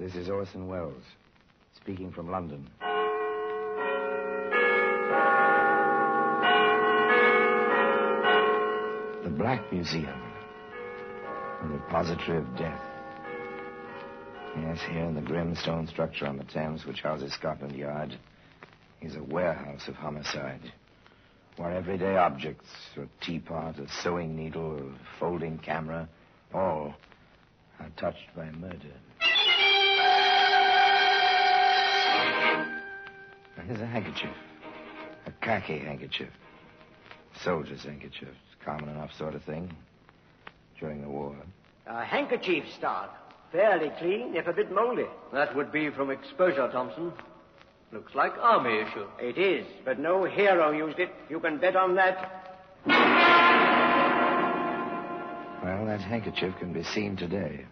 This is Orson Welles, speaking from London. The Black Museum, a repository of death. Yes, here in the grim stone structure on the Thames, which houses Scotland Yard, is a warehouse of homicide, where everyday objects, a teapot, a sewing needle, a folding camera, all are touched by murder. Here's a handkerchief. A khaki handkerchief. Soldier's handkerchief. Common enough sort of thing during the war. A handkerchief stock. Fairly clean, if a bit moldy. That would be from exposure, Thompson. Looks like army issue. It is, but no hero used it. You can bet on that. Well, that handkerchief can be seen today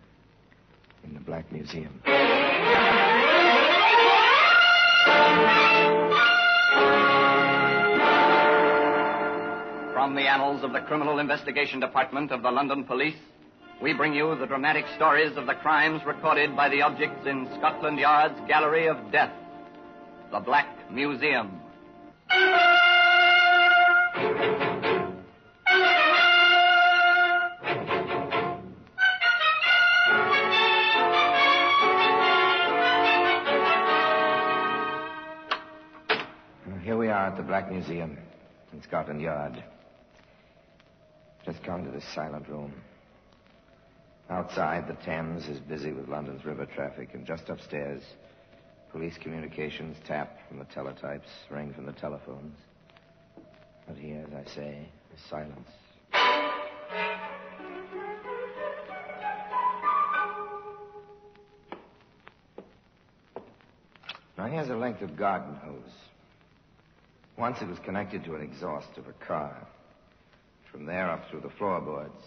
in the Black Museum. From the annals of the Criminal Investigation Department of the London Police, we bring you the dramatic stories of the crimes recorded by the objects in Scotland Yard's Gallery of Death, the Black Museum. Here we are at the Black Museum in Scotland Yard. Come to this silent room. Outside, the Thames is busy with London's river traffic, and just upstairs, police communications tap from the teletypes, ring from the telephones. But here, as I say, is silence. Now, here's a length of garden hose. Once it was connected to an exhaust of a car. From there up through the floorboards.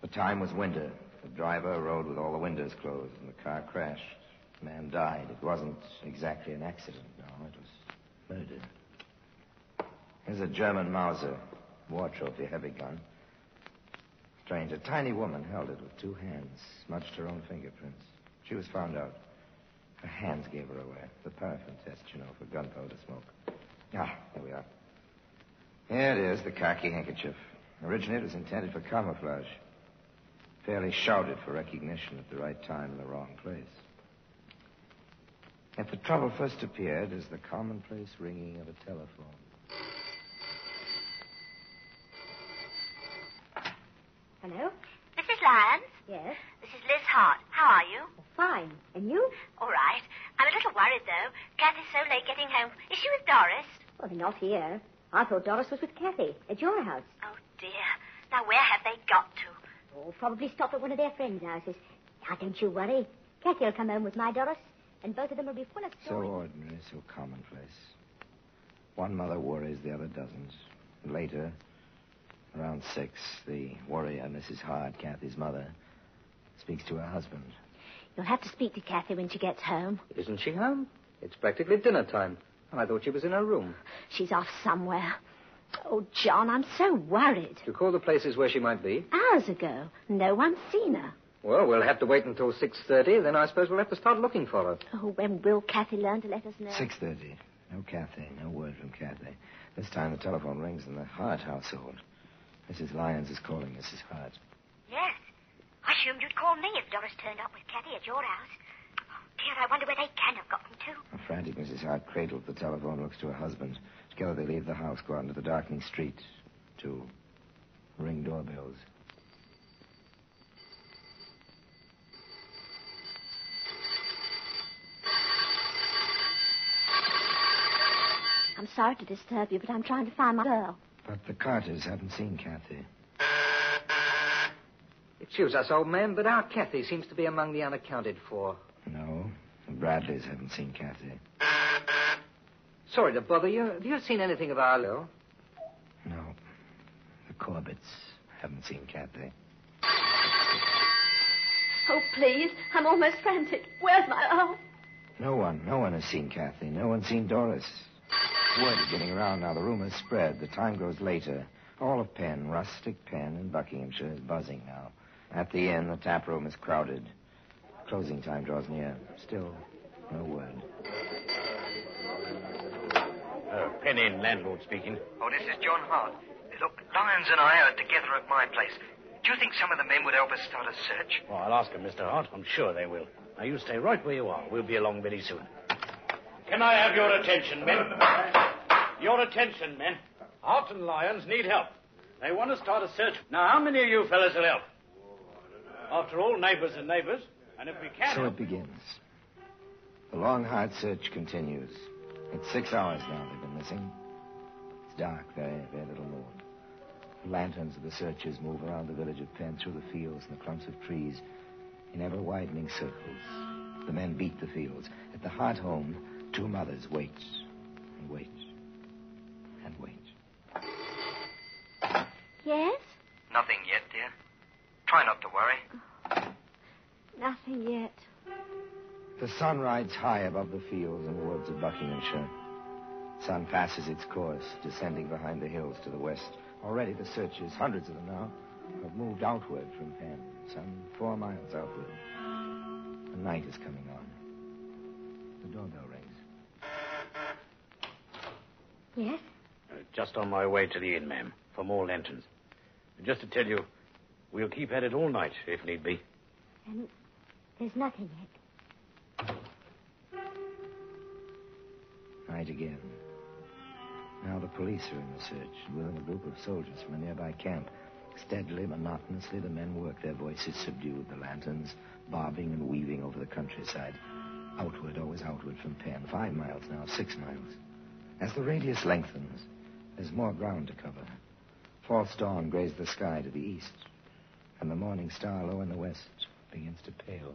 The time was winter. The driver rode with all the windows closed, and the car crashed. The man died. It wasn't exactly an accident, no. It was murder. Here's a German Mauser, war trophy, heavy gun. Strange, a tiny woman held it with two hands, smudged her own fingerprints. She was found out. Her hands gave her away. The paraffin test, you know, for gunpowder smoke. Ah, there we are. Here it is, the khaki handkerchief. Originally, it was intended for camouflage. Fairly shouted for recognition at the right time in the wrong place. Yet the trouble first appeared as the commonplace ringing of a telephone. Hello? Mrs. Lyons? Yes. This is Liz Hart. How are you? Oh, fine. And you? All right. I'm a little worried, though. Kathy's so late getting home. Is she with Doris? Well, they're not here. I thought Doris was with Kathy at your house. Oh, dear. Now, where have they got to? Oh, probably stop at one of their friends' houses. Now, don't you worry. Kathy will come home with my Doris, and both of them will be full of stories. So ordinary, so commonplace. One mother worries, the other doesn't. Later, around six, the worrier, Mrs. Hart, Kathy's mother, speaks to her husband. You'll have to speak to Kathy when she gets home. Isn't she home? It's practically dinner time. I thought she was in her room. She's off somewhere. Oh, John, I'm so worried. You call the places where she might be. Hours ago, no one's seen her. Well, we'll have to wait until 6.30. Then I suppose we'll have to start looking for her. Oh, when will Kathy learn to let us know? Six thirty. No Kathy. No word from Kathy. This time the telephone rings in the Hart household. Mrs. Lyons is calling Mrs. Hart. Yes. I assumed you'd call me if Doris turned up with Kathy at your house. Dear, I wonder where they can have gotten to. A frantic Mrs. Hart cradles the telephone, looks to her husband. Together they leave the house, go out into the darkening street to ring doorbells. I'm sorry to disturb you, but I'm trying to find my girl. But the Carters haven't seen Kathy. Excuse us, old man, but our Kathy seems to be among the unaccounted for. No, the Bradleys haven't seen Kathy. Sorry to bother you. Have you seen anything of Arlo? No, the Corbetts haven't seen Kathy. Oh, please. I'm almost frantic. Where's my oh? No one, no one has seen Kathy. No one's seen Doris. Word is getting around now. The rumor's spread. The time grows later. All of Penn, rustic Penn in Buckinghamshire, is buzzing now. At the inn, the tap room is crowded. Closing time draws near. Still, no word. Uh, Penn Inn, landlord speaking. Oh, this is John Hart. Look, Lyons and I are together at my place. Do you think some of the men would help us start a search? Well, I'll ask them, Mr. Hart. I'm sure they will. Now, you stay right where you are. We'll be along very soon. Can I have your attention, men? Your attention, men. Hart and Lyons need help. They want to start a search. Now, how many of you fellas will help? After all, neighbors are neighbors, and if we can. So it begins. The long, hard search continues. It's six hours now they've been missing. It's dark, very, very little moon. The lanterns of the searchers move around the village of Penn through the fields and the clumps of trees in ever widening circles. The men beat the fields. At the Hart home, two mothers wait and wait and wait. Yes? Nothing yet, dear. Try not to worry. Oh. Nothing yet. The sun rides high above the fields and woods of Buckinghamshire. Sun passes its course, descending behind the hills to the west. Already the searchers, hundreds of them now, have moved outward from Penn, some four miles outward. The night is coming on. The doorbell rings. Yes? Uh, just on my way to the inn, ma'am, for more lanterns. And just to tell you, we'll keep at it all night, if need be. And there's nothing yet. Night again. Now the police are in the search, and with a group of soldiers from a nearby camp. Steadily, monotonously, the men work, their voices subdued, the lanterns bobbing and weaving over the countryside. Outward, always outward from Penn. Five miles now, six miles. As the radius lengthens, there's more ground to cover. False dawn grays the sky to the east, and the morning star low in the west begins to pale.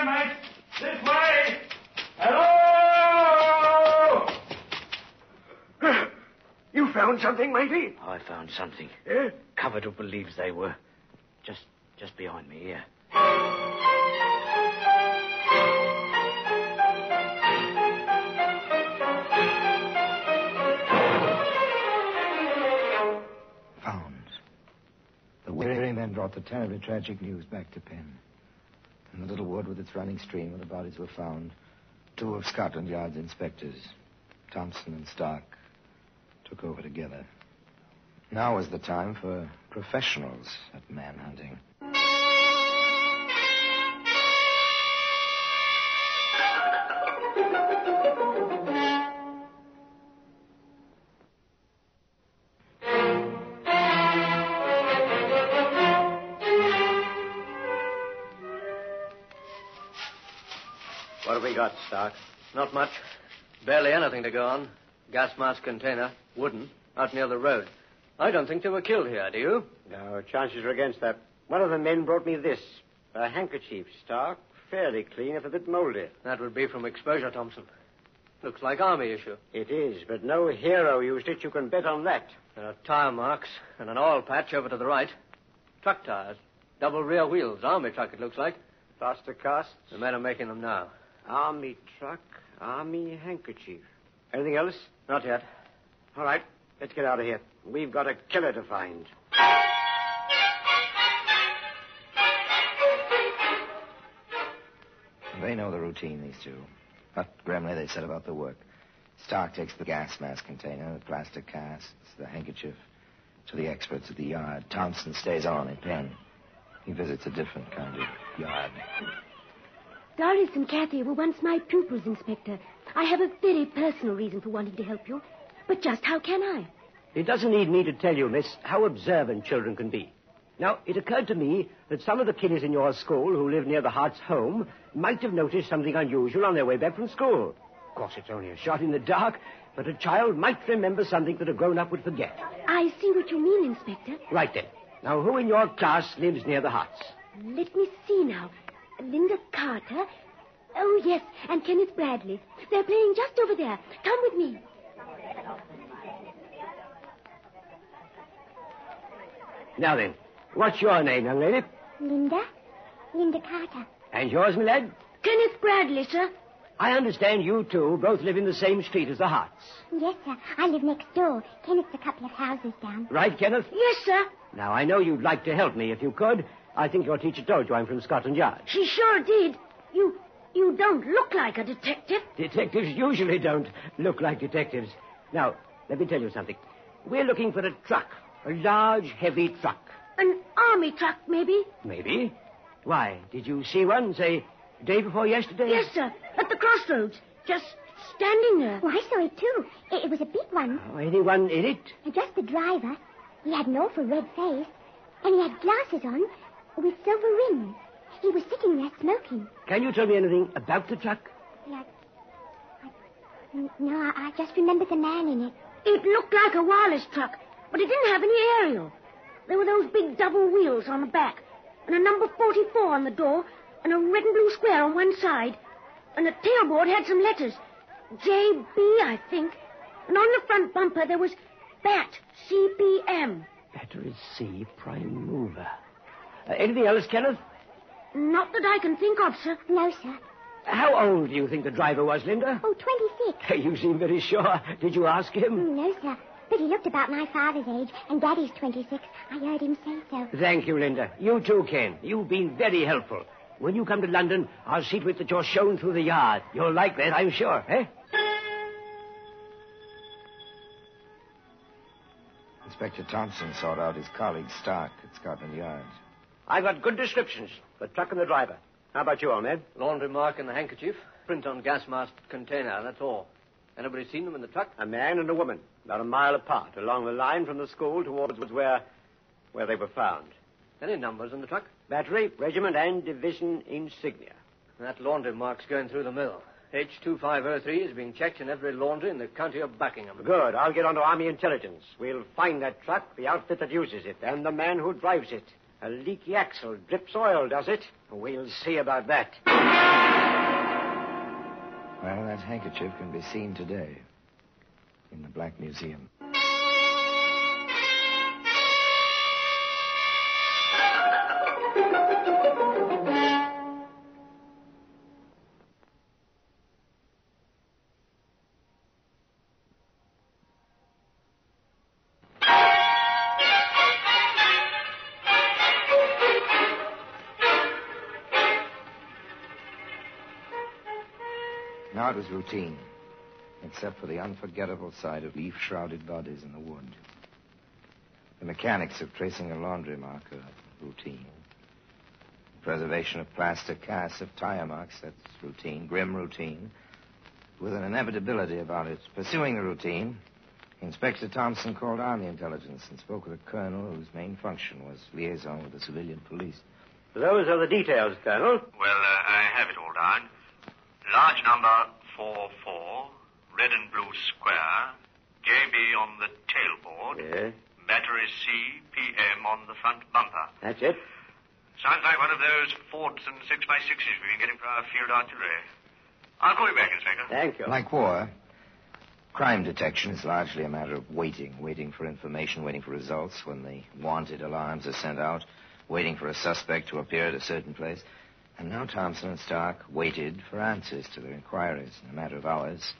Over here, mate! This way! Hello! You found something, matey? I found something. Eh? Covered up with leaves they were. Just just behind me here. Found. The weary men brought the terribly tragic news back to Penn. In the little wood with its running stream where the bodies were found, two of Scotland Yard's inspectors, Thompson and Stark, took over together. Now is the time for professionals at manhunting. Have we got, Stark? Not much. Barely anything to go on. Gas mask container, wooden, out near the road. I don't think they were killed here, do you? No, chances are against that. One of the men brought me this. A handkerchief, Stark. Fairly clean, if a bit moldy. That would be from exposure, Thompson. Looks like army issue. It is, but no hero used it. You can bet on that. There are tire marks and an oil patch over to the right. Truck tires. Double rear wheels. Army truck, it looks like. Plaster casts. The men are making them now. Army truck, army handkerchief. Anything else? Not yet. All right, let's get out of here. We've got a killer to find. They know the routine, these two. But grimly, they set about the work. Stark takes the gas mask container, the plastic casts, the handkerchief to the experts at the yard. Thompson stays on in Penn. He visits a different kind of yard. Doris and Kathy were once my pupils, Inspector. I have a very personal reason for wanting to help you. But just how can I? It doesn't need me to tell you, miss, how observant children can be. Now, it occurred to me that some of the kiddies in your school who live near the Hart's home might have noticed something unusual on their way back from school. Of course, it's only a shot in the dark, but a child might remember something that a grown-up would forget. I see what you mean, Inspector. Right then. Now, who in your class lives near the Harts? Let me see now. Linda Carter. Oh, yes, and Kenneth Bradley. They're playing just over there. Come with me. Now then, what's your name, young lady? Linda? Linda Carter. And yours, my lad? Kenneth Bradley, sir. I understand you two both live in the same street as the Harts. Yes, sir. I live next door. Kenneth's a couple of houses down. Right, Kenneth? Yes, sir. Now, I know you'd like to help me if you could, I think your teacher told you I'm from Scotland Yard. She sure did. You you don't look like a detective. Detectives usually don't look like detectives. Now, let me tell you something. We're looking for a truck. A large, heavy truck. An army truck, maybe? Maybe. Why? Did you see one, say, day before yesterday? Yes, sir. At the crossroads. Just standing there. Oh, I saw it too. It, it was a big one. Oh, anyone in it? Just the driver. He had an awful red face. And he had glasses on with silver rims. He was sitting there smoking. Can you tell me anything about the truck? Like, I, no, I, I just remember the man in it. It looked like a wireless truck, but it didn't have any aerial. There were those big double wheels on the back, and a number 44 on the door, and a red and blue square on one side. And the tailboard had some letters. JB, I think. And on the front bumper there was BAT, CPM. Battery C prime mover. Uh, anything else, Kenneth? Not that I can think of, sir. No, sir. How old do you think the driver was, Linda? Oh, 26. You seem very sure. Did you ask him? Mm, No, sir. But he looked about my father's age, and Daddy's 26. I heard him say so. Thank you, Linda. You too, Ken. You've been very helpful. When you come to London, I'll see to it that you're shown through the yard. You'll like that, I'm sure, eh? Inspector Thompson sought out his colleague Stark at Scotland Yard. I've got good descriptions. The truck and the driver. How about you, old man? Laundry mark in the handkerchief, print on gas mask container, that's all. Anybody seen them in the truck? A man and a woman, about a mile apart, along the line from the school towards where, where they were found. Any numbers in the truck? Battery, regiment, and division insignia. That laundry mark's going through the mill. H2503 is being checked in every laundry in the county of Buckingham. Good. I'll get onto Army intelligence. We'll find that truck, the outfit that uses it, and the man who drives it. A leaky axle drips oil, does it? We'll see about that. Well, that handkerchief can be seen today in the Black Museum. Was routine, except for the unforgettable sight of leaf shrouded bodies in the wood. The mechanics of tracing a laundry mark are routine. Preservation of plaster casts of tire marks, that's routine, grim routine, with an inevitability about it. Pursuing the routine, Inspector Thompson called Army intelligence and spoke with a colonel whose main function was liaison with the civilian police. Those are the details, Colonel. Well, uh, I have it all down. Large number 44, red and blue square, JB on the tailboard, Yes, battery C, PM on the front bumper. that's it. Sounds like one of those Fords and 6x6s we've been getting for our field artillery. I'll call you back, Inspector. Thank you. Like war, crime detection is largely a matter of waiting, waiting for information, waiting for results when the wanted alarms are sent out, waiting for a suspect to appear at a certain place. And now Thompson and Stark waited for answers to their inquiries. In a matter of hours,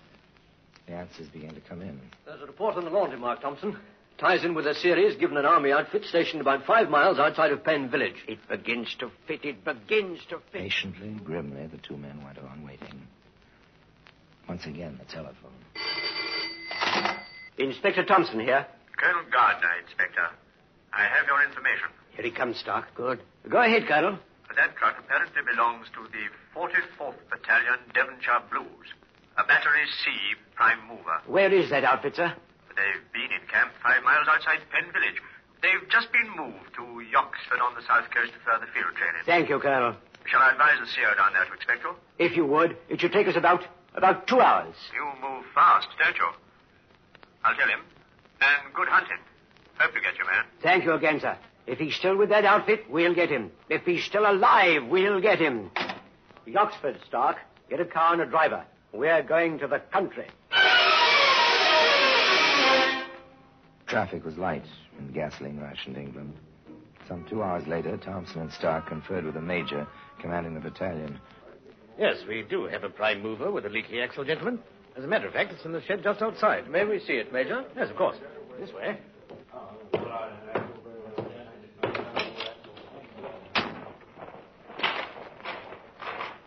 the answers began to come in. There's a report on the laundry mark, Thompson. Ties in with a series given an army outfit stationed about five miles outside of Penn Village. It begins to fit. It begins to fit. Patiently, grimly, the two men went on waiting. Once again, the telephone. Inspector Thompson here. Colonel Gardner, Inspector. I have your information. Here he comes, Stark. Good. Go ahead, Colonel. That truck apparently belongs to the 44th Battalion Devonshire Blues, a Battery C prime mover. Where is that outfit, sir? They've been in camp five miles outside Penn Village. They've just been moved to Yoxford on the south coast for further field training. Thank you, Colonel. Shall I advise the CO down there to expect you? If you would, it should take us about about two hours. You move fast, don't you? I'll tell him. And good hunting. Hope you get your man. Thank you again, sir. If he's still with that outfit, we'll get him. If he's still alive, we'll get him. The Oxford, Stark. Get a car and a driver. We're going to the country. Traffic was light in gasoline rationed England. Some two hours later, Thompson and Stark conferred with the major commanding the battalion. Yes, we do have a prime mover with a leaky axle, gentlemen. As a matter of fact, it's in the shed just outside. May we see it, Major? Yes, of course. This way.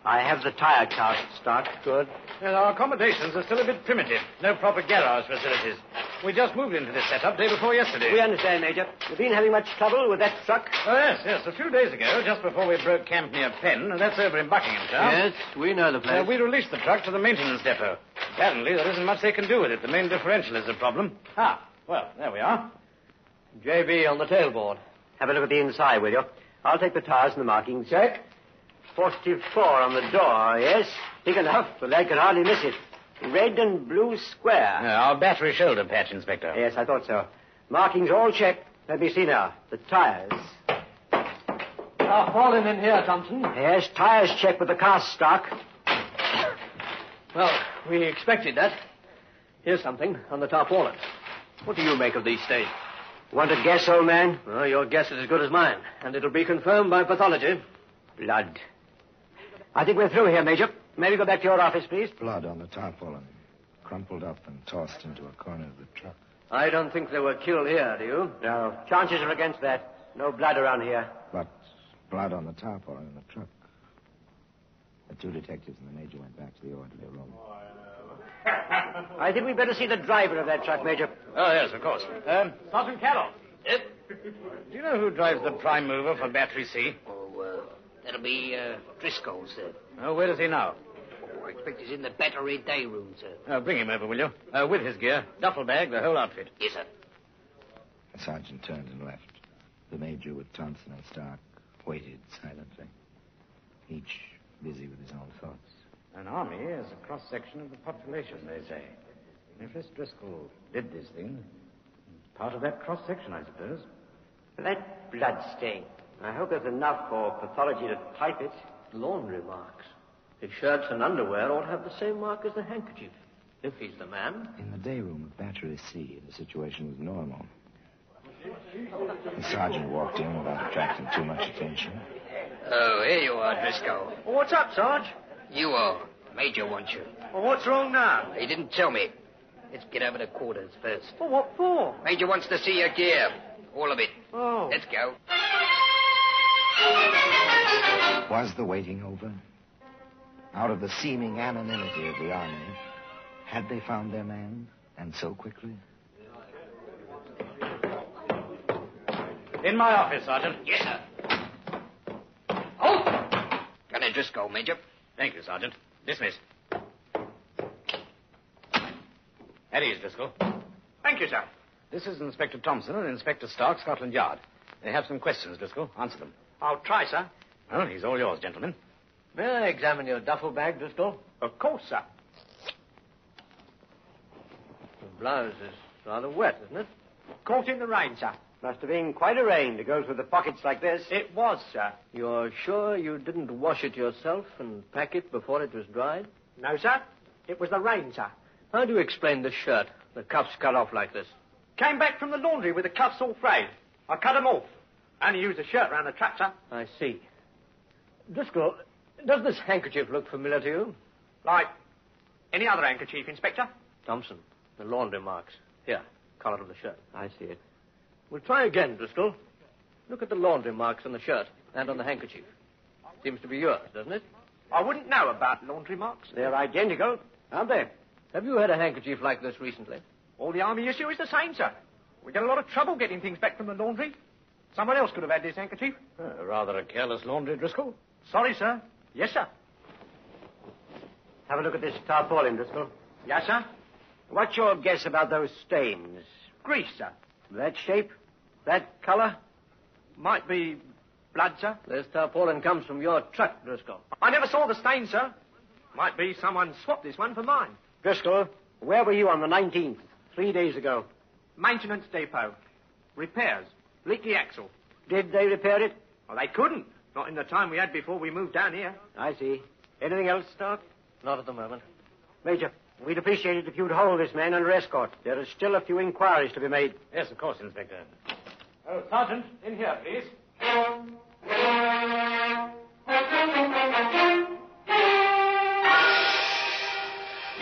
I have the tire cast, Stark. Good. Well, our accommodations are still a bit primitive. No proper garage facilities. We just moved into this setup day before yesterday. We understand, Major. You've been having much trouble with that truck? Oh, yes, yes. A few days ago, just before we broke camp near Penn, and that's over in Buckinghamshire. Yes, we know the place. Uh, we released the truck to the maintenance depot. Apparently, there isn't much they can do with it. The main differential is the problem. Ah, well, there we are. JB on the tailboard. Have a look at the inside, will you? I'll take the tires and the markings. Check. 44 on the door, yes. Big enough, but lad can hardly miss it. Red and blue square. Uh, our battery shoulder patch, Inspector. Yes, I thought so. Markings all checked. Let me see now. The tires. Tarpaulin in here, Thompson. Yes, tires checked with the cast stock. Well, we expected that. Here's something on the tarpaulin. What do you make of these stains? Want to guess, old man? Well, your guess is as good as mine, and it'll be confirmed by pathology. Blood. I think we're through here, Major. May we go back to your office, please? Blood on the tarpaulin, crumpled up and tossed into a corner of the truck. I don't think they were killed here, do you? No. Chances are against that. No blood around here. But blood on the tarpaulin in the truck. The two detectives and the major went back to the orderly room. I think we'd better see the driver of that truck, Major. Oh, yes, of course. Um, Sergeant Carroll. Yes? Do you know who drives the prime mover for Battery C? That'll be uh, Driscoll, sir. Oh, where is he now? Oh, I expect he's in the battery day room, sir. Oh, bring him over, will you? Uh, with his gear, duffel bag, the whole outfit. Yes, sir. The sergeant turned and left. The major, with Thompson and Stark, waited silently, each busy with his own thoughts. An army is a cross section of the population, they say. If this Driscoll did this thing, part of that cross section, I suppose. That blood stain. I hope there's enough for pathology to type it. Laundry marks. His shirts and underwear ought to have the same mark as the handkerchief. If he's the man. In the day room of Battery C, the situation was normal. The sergeant walked in without attracting too much attention. Oh, here you are, Driscoll. what's up, Sarge? You are. Major wants you. Well, what's wrong now? He didn't tell me. Let's get over to quarters first. Well, what for? Major wants to see your gear. All of it. Oh. Let's go. Was the waiting over? Out of the seeming anonymity of the army, had they found their man, and so quickly? In my office, Sergeant. Yes, sir. Halt! Gunner Driscoll, Major. Thank you, Sergeant. Dismiss. At ease, Driscoll. Thank you, sir. This is Inspector Thompson and Inspector Stark, Scotland Yard. They have some questions, Driscoll. Answer them. I'll try, sir. Well, he's all yours, gentlemen. May I examine your duffel bag, Driscoll? Of course, sir. The blouse is rather wet, isn't it? Caught in the rain, sir. Must have been quite a rain to go through the pockets like this. It was, sir. You're sure you didn't wash it yourself and pack it before it was dried? No, sir. It was the rain, sir. How do you explain the shirt? The cuffs cut off like this. Came back from the laundry with the cuffs all frayed. I cut 'em off. Only used a shirt round the trap, sir. I see. Driscoll, does this handkerchief look familiar to you? Like any other handkerchief, Inspector? Thompson, the laundry marks. Here, collar of the shirt. I see it. We'll try again, Driscoll. Look at the laundry marks on the shirt and on the handkerchief. Seems to be yours, doesn't it? I wouldn't know about laundry marks. They're identical, aren't they? Have you had a handkerchief like this recently? All the army issue is the same, sir. We get a lot of trouble getting things back from the laundry. Someone else could have had this handkerchief. Uh, rather a careless laundry, Driscoll. Sorry, sir. Yes, sir. Have a look at this tarpaulin, Driscoll. Yes, sir. What's your guess about those stains? Grease, sir. That shape? That color? Might be blood, sir. This tarpaulin comes from your truck, Driscoll. I never saw the stain, sir. Might be someone swapped this one for mine. Driscoll, where were you on the 19th, three days ago? Maintenance depot. Repairs. Leaky axle. Did they repair it? Well, they couldn't. Not in the time we had before we moved down here. I see. Anything else, Stark? Not at the moment. Major, we'd appreciate it if you'd hold this man under escort. There are still a few inquiries to be made. Yes, of course, Inspector. Oh, Sergeant, in here, please.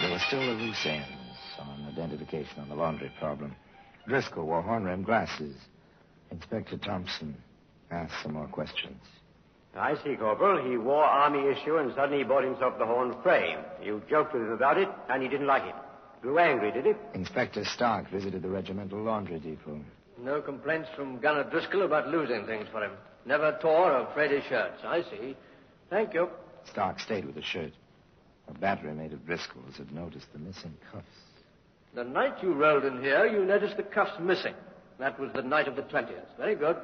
There were still the loose ends on identification on the laundry problem. Driscoll wore horn rimmed glasses. Inspector Thompson asked some more questions. I see, Corporal. He wore army issue and suddenly he bought himself the horn frame. You joked with him about it, and he didn't like it. Grew angry, did he? Inspector Stark visited the regimental laundry depot. No complaints from Gunner Driscoll about losing things for him. Never tore or frayed his shirts. I see. Thank you. Stark stayed with the shirt. A battery mate of Driscoll's had noticed the missing cuffs. The night you rolled in here, you noticed the cuffs missing. That was the night of the 20th. Very good.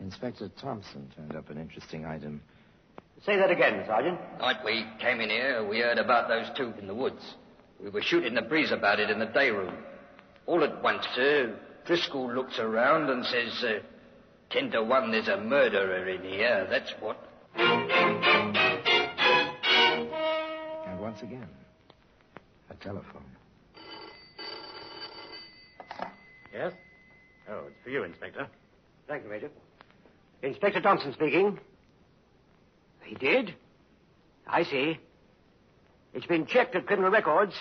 Inspector Thompson turned up an interesting item. Say that again, Sergeant. Night we came in here, we heard about those two in the woods. We were shooting the breeze about it in the day room. All at once, sir, Driscoll looks around and says, uh, ten to one there's a murderer in here, that's what. And once again, a telephone. Yes? Oh, it's for you, Inspector. Thank you, Major. Inspector Thompson speaking. He did? I see. It's been checked at criminal records.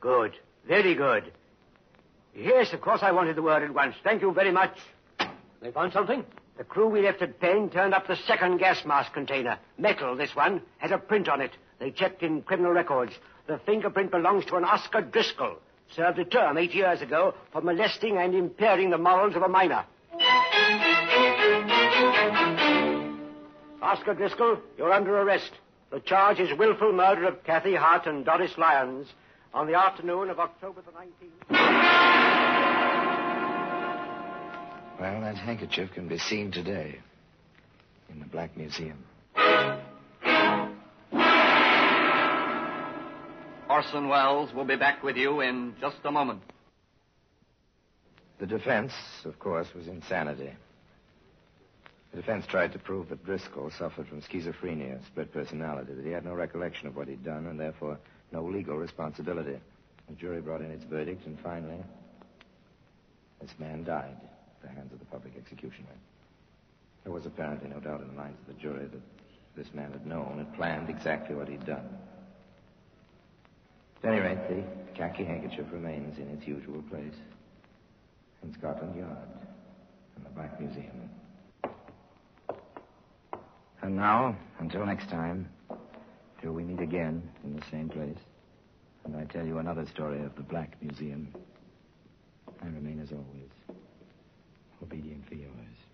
Good. Very good. Yes, of course I wanted the word at once. Thank you very much. They found something? The crew we left at Penn turned up the second gas mask container. Metal, this one. Has a print on it. They checked in criminal records. The fingerprint belongs to an Oscar Driscoll. Served a term eight years ago for molesting and impairing the morals of a minor. Oscar Driscoll, you're under arrest. The charge is willful murder of Kathy Hart and Doris Lyons on the afternoon of October the 19th. Well, that handkerchief can be seen today in the Black Museum. Orson Welles will be back with you in just a moment. The defense, of course, was insanity. The defense tried to prove that Driscoll suffered from schizophrenia, split personality, that he had no recollection of what he'd done and therefore no legal responsibility. The jury brought in its verdict, and finally, this man died at the hands of the public executioner. There was apparently no doubt in the minds of the jury that this man had known and planned exactly what he'd done. At any rate, the khaki handkerchief remains in its usual place in Scotland Yard and the Black Museum. And now, until next time, till we meet again in the same place, and I tell you another story of the Black Museum, I remain as always, obediently yours.